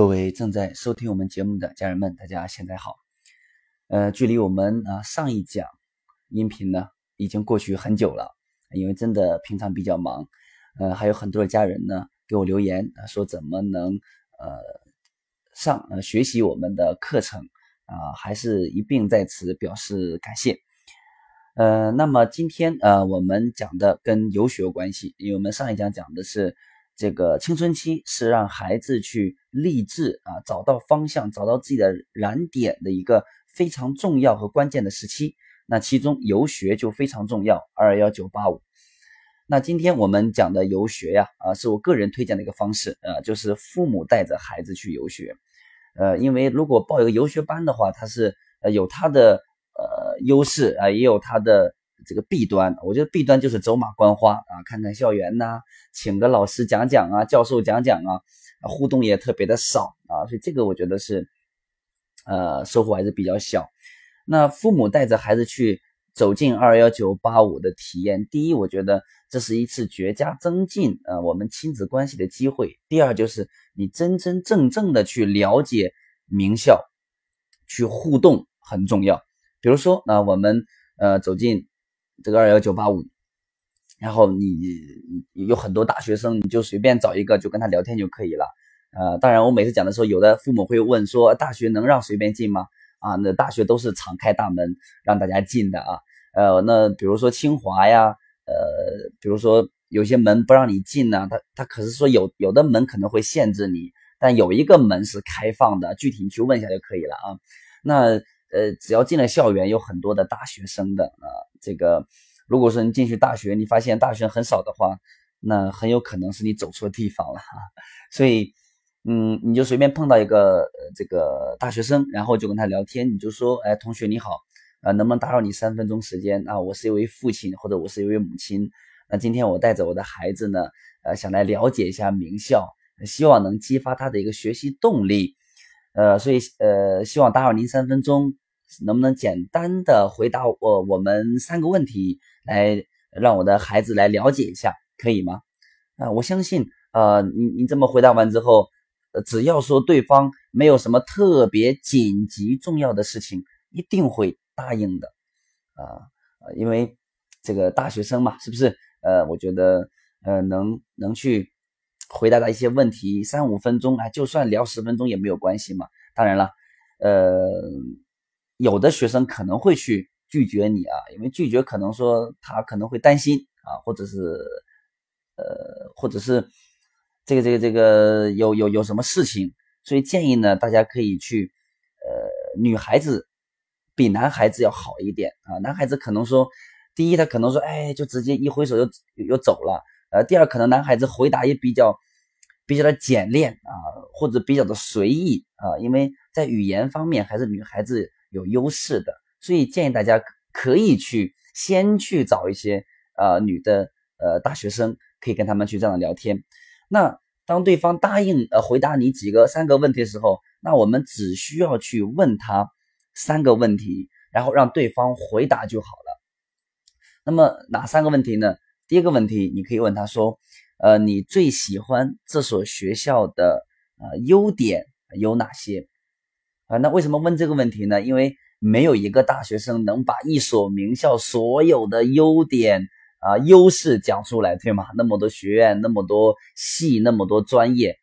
各位正在收听我们节目的家人们，大家现在好。呃，距离我们啊上一讲音频呢，已经过去很久了，因为真的平常比较忙，呃，还有很多的家人呢给我留言，说怎么能呃上呃学习我们的课程啊，还是一并在此表示感谢。呃，那么今天呃我们讲的跟游学有关系，因为我们上一讲讲的是。这个青春期是让孩子去立志啊，找到方向，找到自己的燃点的一个非常重要和关键的时期。那其中游学就非常重要，二幺九八五。那今天我们讲的游学呀，啊，是我个人推荐的一个方式啊，就是父母带着孩子去游学。呃，因为如果报一个游学班的话，它是呃有它的呃优势啊，也有它的。这个弊端，我觉得弊端就是走马观花啊，看看校园呐，请个老师讲讲啊，教授讲讲啊，互动也特别的少啊，所以这个我觉得是，呃，收获还是比较小。那父母带着孩子去走进二幺九八五的体验，第一，我觉得这是一次绝佳增进呃我们亲子关系的机会；第二，就是你真真正正的去了解名校，去互动很重要。比如说，那我们呃走进。这个二幺九八五，然后你有很多大学生，你就随便找一个就跟他聊天就可以了。呃，当然我每次讲的时候，有的父母会问说，大学能让随便进吗？啊，那大学都是敞开大门让大家进的啊。呃，那比如说清华呀，呃，比如说有些门不让你进呢，他他可是说有有的门可能会限制你，但有一个门是开放的，具体你去问一下就可以了啊。那。呃，只要进了校园，有很多的大学生的啊。这个，如果说你进去大学，你发现大学很少的话，那很有可能是你走错地方了哈。所以，嗯，你就随便碰到一个呃这个大学生，然后就跟他聊天，你就说，哎，同学你好，啊，能不能打扰你三分钟时间啊？我是一位父亲，或者我是一位母亲，那今天我带着我的孩子呢，呃，想来了解一下名校，希望能激发他的一个学习动力。呃，所以呃，希望打扰您三分钟，能不能简单的回答我我们三个问题，来让我的孩子来了解一下，可以吗？啊，我相信，呃，你你这么回答完之后，呃，只要说对方没有什么特别紧急重要的事情，一定会答应的，啊，因为这个大学生嘛，是不是？呃，我觉得，呃，能能去。回答他一些问题，三五分钟，啊，就算聊十分钟也没有关系嘛。当然了，呃，有的学生可能会去拒绝你啊，因为拒绝可能说他可能会担心啊，或者是呃，或者是这个这个这个有有有什么事情，所以建议呢，大家可以去，呃，女孩子比男孩子要好一点啊。男孩子可能说，第一他可能说，哎，就直接一挥手就又走了。呃，第二，可能男孩子回答也比较比较的简练啊，或者比较的随意啊，因为在语言方面还是女孩子有优势的，所以建议大家可以去先去找一些呃女的呃大学生，可以跟他们去这样聊天。那当对方答应呃回答你几个三个问题的时候，那我们只需要去问他三个问题，然后让对方回答就好了。那么哪三个问题呢？第一个问题，你可以问他说：“呃，你最喜欢这所学校的呃优点有哪些？”啊，那为什么问这个问题呢？因为没有一个大学生能把一所名校所有的优点啊优势讲出来，对吗？那么多学院，那么多系，那么多专业，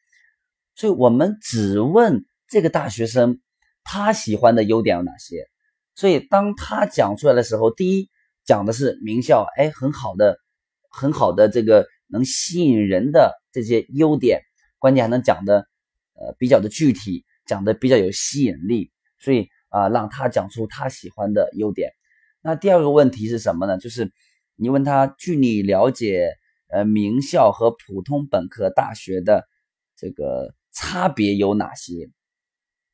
所以我们只问这个大学生他喜欢的优点有哪些。所以当他讲出来的时候，第一讲的是名校，哎，很好的。很好的这个能吸引人的这些优点，关键还能讲的呃比较的具体，讲的比较有吸引力，所以啊让他讲出他喜欢的优点。那第二个问题是什么呢？就是你问他，据你了解，呃名校和普通本科大学的这个差别有哪些？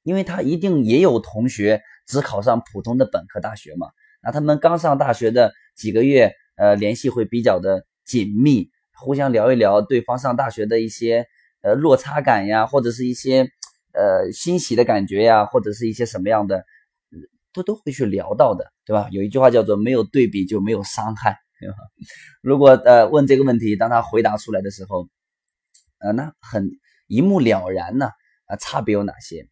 因为他一定也有同学只考上普通的本科大学嘛，那他们刚上大学的几个月，呃联系会比较的。紧密，互相聊一聊对方上大学的一些呃落差感呀，或者是一些呃欣喜的感觉呀，或者是一些什么样的，都都会去聊到的，对吧？有一句话叫做“没有对比就没有伤害”，对吧？如果呃问这个问题，当他回答出来的时候，呃，那很一目了然呢。啊，差别有哪些？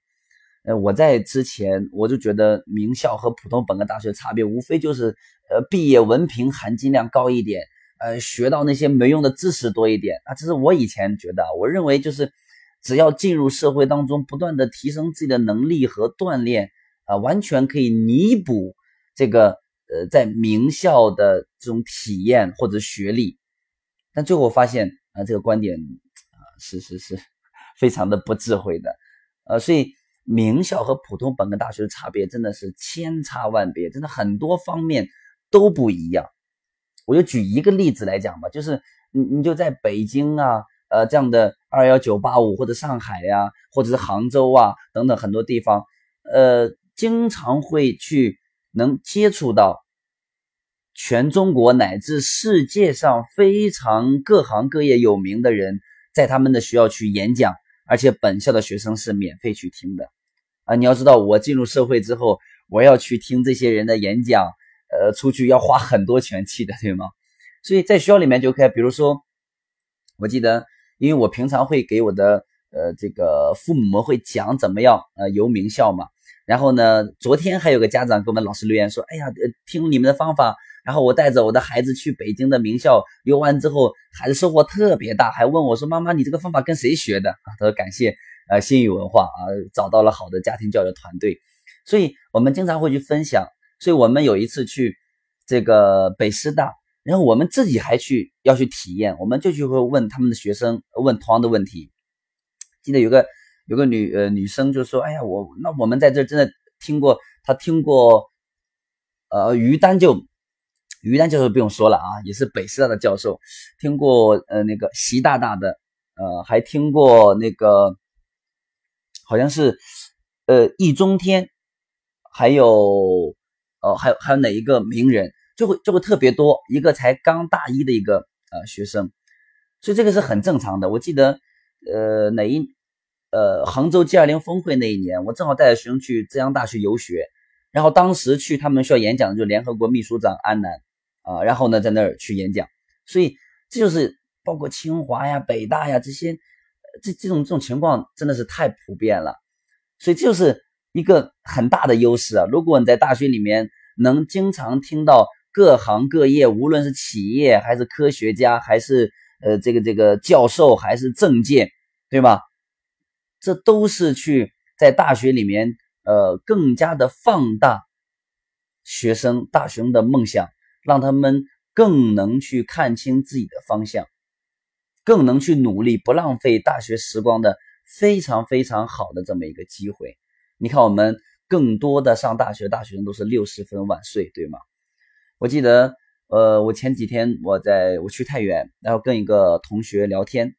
呃，我在之前我就觉得名校和普通本科大学差别无非就是呃毕业文凭含金量高一点，呃学到那些没用的知识多一点啊，这是我以前觉得，我认为就是只要进入社会当中，不断的提升自己的能力和锻炼啊，完全可以弥补这个呃在名校的这种体验或者学历。但最后发现啊，这个观点啊是是是非常的不智慧的，呃，所以。名校和普通本科大学的差别真的是千差万别，真的很多方面都不一样。我就举一个例子来讲吧，就是你你就在北京啊，呃这样的二幺九八五或者上海呀，或者是杭州啊等等很多地方，呃，经常会去能接触到全中国乃至世界上非常各行各业有名的人，在他们的学校去演讲。而且本校的学生是免费去听的，啊，你要知道，我进入社会之后，我要去听这些人的演讲，呃，出去要花很多钱去的，对吗？所以在学校里面就可以，比如说，我记得，因为我平常会给我的呃这个父母会讲怎么样呃游名校嘛，然后呢，昨天还有个家长给我们老师留言说，哎呀，听你们的方法。然后我带着我的孩子去北京的名校游完之后，孩子收获特别大，还问我说：“妈妈，你这个方法跟谁学的？”啊，他说感谢呃新宇文化啊，找到了好的家庭教育团队。所以我们经常会去分享。所以我们有一次去这个北师大，然后我们自己还去要去体验，我们就去会问他们的学生问同样的问题。记得有个有个女呃女生就说：“哎呀，我那我们在这真的听过，她听过呃于丹就。”于丹教授不用说了啊，也是北师大的教授，听过呃那个习大大的，呃还听过那个好像是呃易中天，还有呃还有还有哪一个名人，就会就会特别多，一个才刚大一的一个呃学生，所以这个是很正常的。我记得呃哪一呃杭州 G 二零峰会那一年，我正好带着学生去浙江大学游学，然后当时去他们学校演讲的就联合国秘书长安南。啊，然后呢，在那儿去演讲，所以这就是包括清华呀、北大呀这些，这这种这种情况真的是太普遍了，所以这就是一个很大的优势啊。如果你在大学里面能经常听到各行各业，无论是企业还是科学家，还是呃这个这个教授，还是政界，对吧？这都是去在大学里面呃更加的放大学生大学生的梦想。让他们更能去看清自己的方向，更能去努力，不浪费大学时光的非常非常好的这么一个机会。你看，我们更多的上大学大学生都是六十分晚睡，对吗？我记得，呃，我前几天我在我去太原，然后跟一个同学聊天，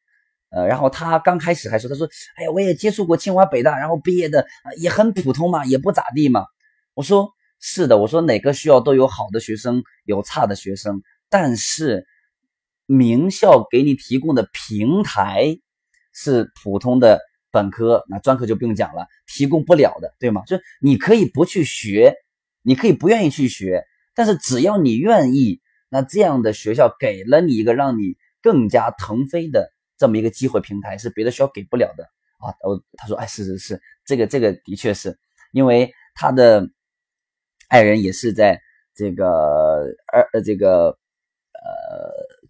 呃，然后他刚开始还说，他说，哎呀，我也接触过清华北大，然后毕业的也很普通嘛，也不咋地嘛。我说。是的，我说哪个学校都有好的学生，有差的学生，但是名校给你提供的平台是普通的本科，那专科就不用讲了，提供不了的，对吗？就你可以不去学，你可以不愿意去学，但是只要你愿意，那这样的学校给了你一个让你更加腾飞的这么一个机会平台，是别的学校给不了的啊。我他说，哎，是是是，这个这个的确是因为他的。爱人也是在这个二呃这个呃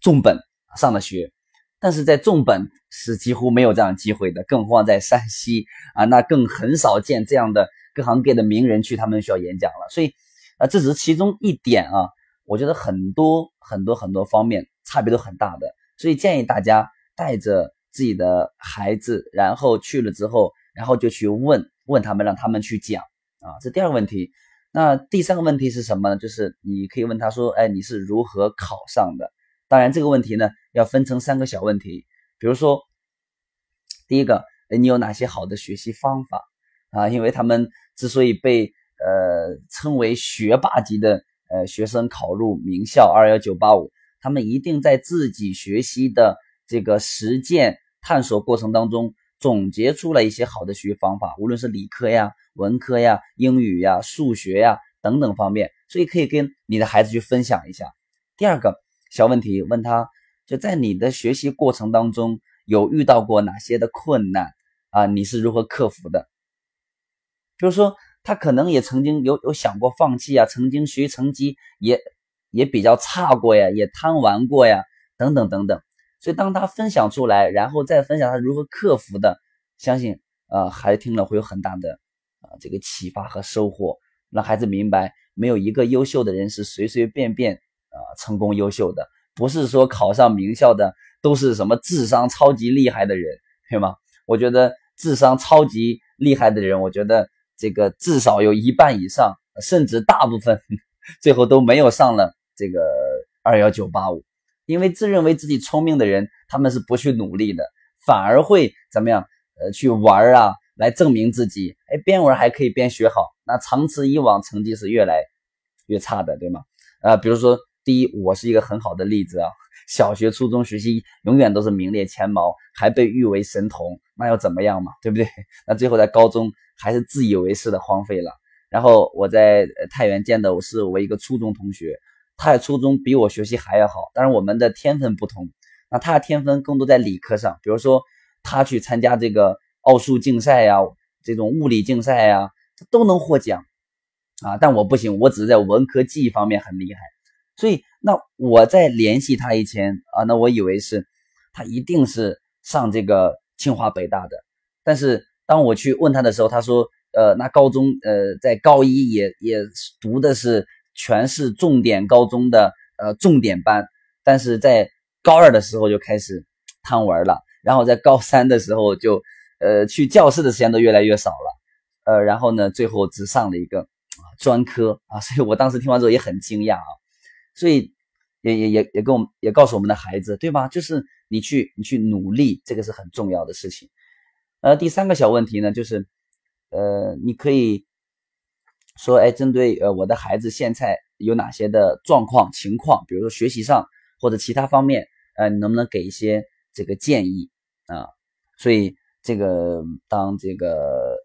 重本上的学，但是在重本是几乎没有这样机会的，更何况在山西啊，那更很少见这样的各行各业的名人去他们学校演讲了。所以啊，这只是其中一点啊，我觉得很多很多很多方面差别都很大的，所以建议大家带着自己的孩子，然后去了之后，然后就去问问他们，让他们去讲啊。这第二个问题。那第三个问题是什么呢？就是你可以问他说：“哎，你是如何考上的？”当然，这个问题呢要分成三个小问题。比如说，第一个，你有哪些好的学习方法啊？因为他们之所以被呃称为学霸级的呃学生考入名校二幺九八五，他们一定在自己学习的这个实践探索过程当中总结出了一些好的学习方法，无论是理科呀。文科呀、英语呀、数学呀等等方面，所以可以跟你的孩子去分享一下。第二个小问题，问他就在你的学习过程当中有遇到过哪些的困难啊，你是如何克服的？就是说，他可能也曾经有有想过放弃啊，曾经学习成绩也也比较差过呀，也贪玩过呀，等等等等。所以当他分享出来，然后再分享他如何克服的，相信啊，孩子听了会有很大的啊这个启发和收获，让孩子明白，没有一个优秀的人是随随便便啊成功优秀的，不是说考上名校的都是什么智商超级厉害的人，对吗？我觉得智商超级厉害的人，我觉得这个至少有一半以上，甚至大部分，最后都没有上了这个二幺九八五，因为自认为自己聪明的人，他们是不去努力的，反而会怎么样？呃，去玩啊，来证明自己。哎，边玩还可以边学好，那长此以往，成绩是越来越差的，对吗？呃，比如说，第一，我是一个很好的例子啊。小学、初中学习永远都是名列前茅，还被誉为神童，那又怎么样嘛？对不对？那最后在高中还是自以为是的荒废了。然后我在太原见的我是我一个初中同学，他的初中比我学习还要好，但是我们的天分不同。那他的天分更多在理科上，比如说他去参加这个奥数竞赛呀，这种物理竞赛呀，他都能获奖啊。但我不行，我只是在文科记忆方面很厉害。所以，那我在联系他以前啊，那我以为是他一定是上这个清华北大的。但是当我去问他的时候，他说：“呃，那高中呃，在高一也也读的是全市重点高中的呃重点班，但是在高二的时候就开始贪玩了，然后在高三的时候就呃去教室的时间都越来越少了，呃，然后呢，最后只上了一个专科啊，所以我当时听完之后也很惊讶啊。”所以，也也也也跟我们也告诉我们的孩子，对吧？就是你去你去努力，这个是很重要的事情。呃，第三个小问题呢，就是，呃，你可以说，哎，针对呃我的孩子现在有哪些的状况情况，比如说学习上或者其他方面，呃，你能不能给一些这个建议啊？所以这个当这个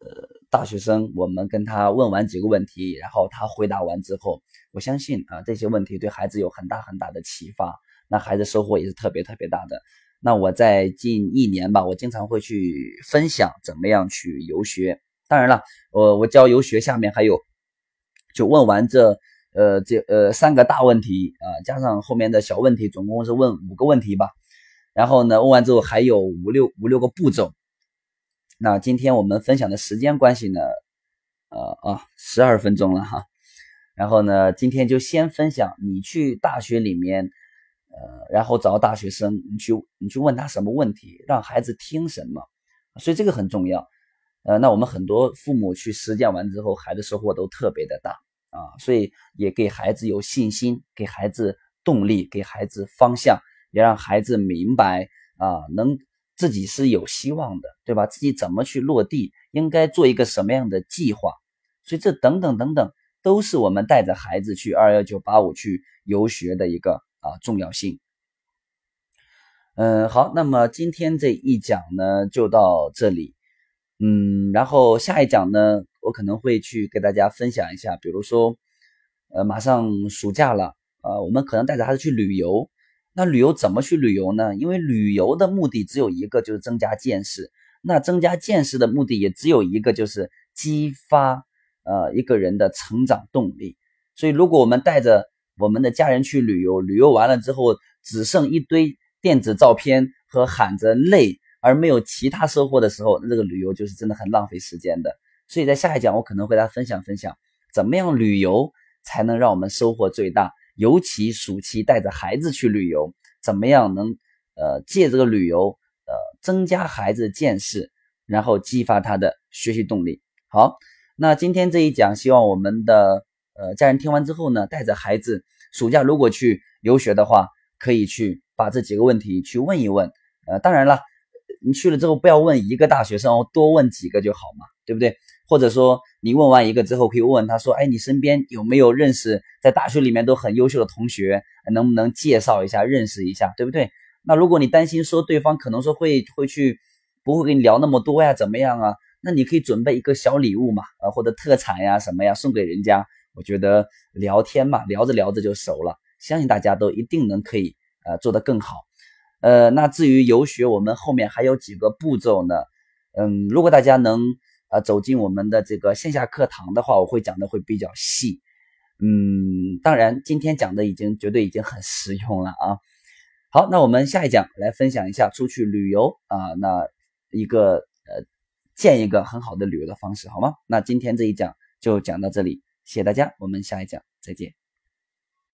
呃大学生，我们跟他问完几个问题，然后他回答完之后。我相信啊，这些问题对孩子有很大很大的启发，那孩子收获也是特别特别大的。那我在近一年吧，我经常会去分享怎么样去游学。当然了，我我教游学，下面还有就问完这呃这呃三个大问题啊，加上后面的小问题，总共是问五个问题吧。然后呢，问完之后还有五六五六个步骤。那今天我们分享的时间关系呢，呃啊十二分钟了哈。然后呢，今天就先分享你去大学里面，呃，然后找大学生，你去你去问他什么问题，让孩子听什么，所以这个很重要。呃，那我们很多父母去实践完之后，孩子收获都特别的大啊，所以也给孩子有信心，给孩子动力，给孩子方向，也让孩子明白啊，能自己是有希望的，对吧？自己怎么去落地，应该做一个什么样的计划，所以这等等等等。都是我们带着孩子去二幺九八五去游学的一个啊重要性。嗯，好，那么今天这一讲呢就到这里。嗯，然后下一讲呢，我可能会去给大家分享一下，比如说，呃，马上暑假了，呃，我们可能带着孩子去旅游。那旅游怎么去旅游呢？因为旅游的目的只有一个，就是增加见识。那增加见识的目的也只有一个，就是激发。呃，一个人的成长动力。所以，如果我们带着我们的家人去旅游，旅游完了之后只剩一堆电子照片和喊着累，而没有其他收获的时候，那这个旅游就是真的很浪费时间的。所以在下一讲，我可能会大家分享分享，怎么样旅游才能让我们收获最大。尤其暑期带着孩子去旅游，怎么样能呃借这个旅游呃增加孩子见识，然后激发他的学习动力。好。那今天这一讲，希望我们的呃家人听完之后呢，带着孩子暑假如果去留学的话，可以去把这几个问题去问一问。呃，当然了，你去了之后不要问一个大学生哦，多问几个就好嘛，对不对？或者说你问完一个之后，可以问问他说，哎，你身边有没有认识在大学里面都很优秀的同学，能不能介绍一下，认识一下，对不对？那如果你担心说对方可能说会会去不会跟你聊那么多呀，怎么样啊？那你可以准备一个小礼物嘛，呃，或者特产呀什么呀，送给人家。我觉得聊天嘛，聊着聊着就熟了，相信大家都一定能可以呃做得更好。呃，那至于游学，我们后面还有几个步骤呢？嗯，如果大家能呃走进我们的这个线下课堂的话，我会讲的会比较细。嗯，当然今天讲的已经绝对已经很实用了啊。好，那我们下一讲来分享一下出去旅游啊，那一个呃建一个很好的旅游的方式，好吗？那今天这一讲就讲到这里，谢谢大家，我们下一讲再见。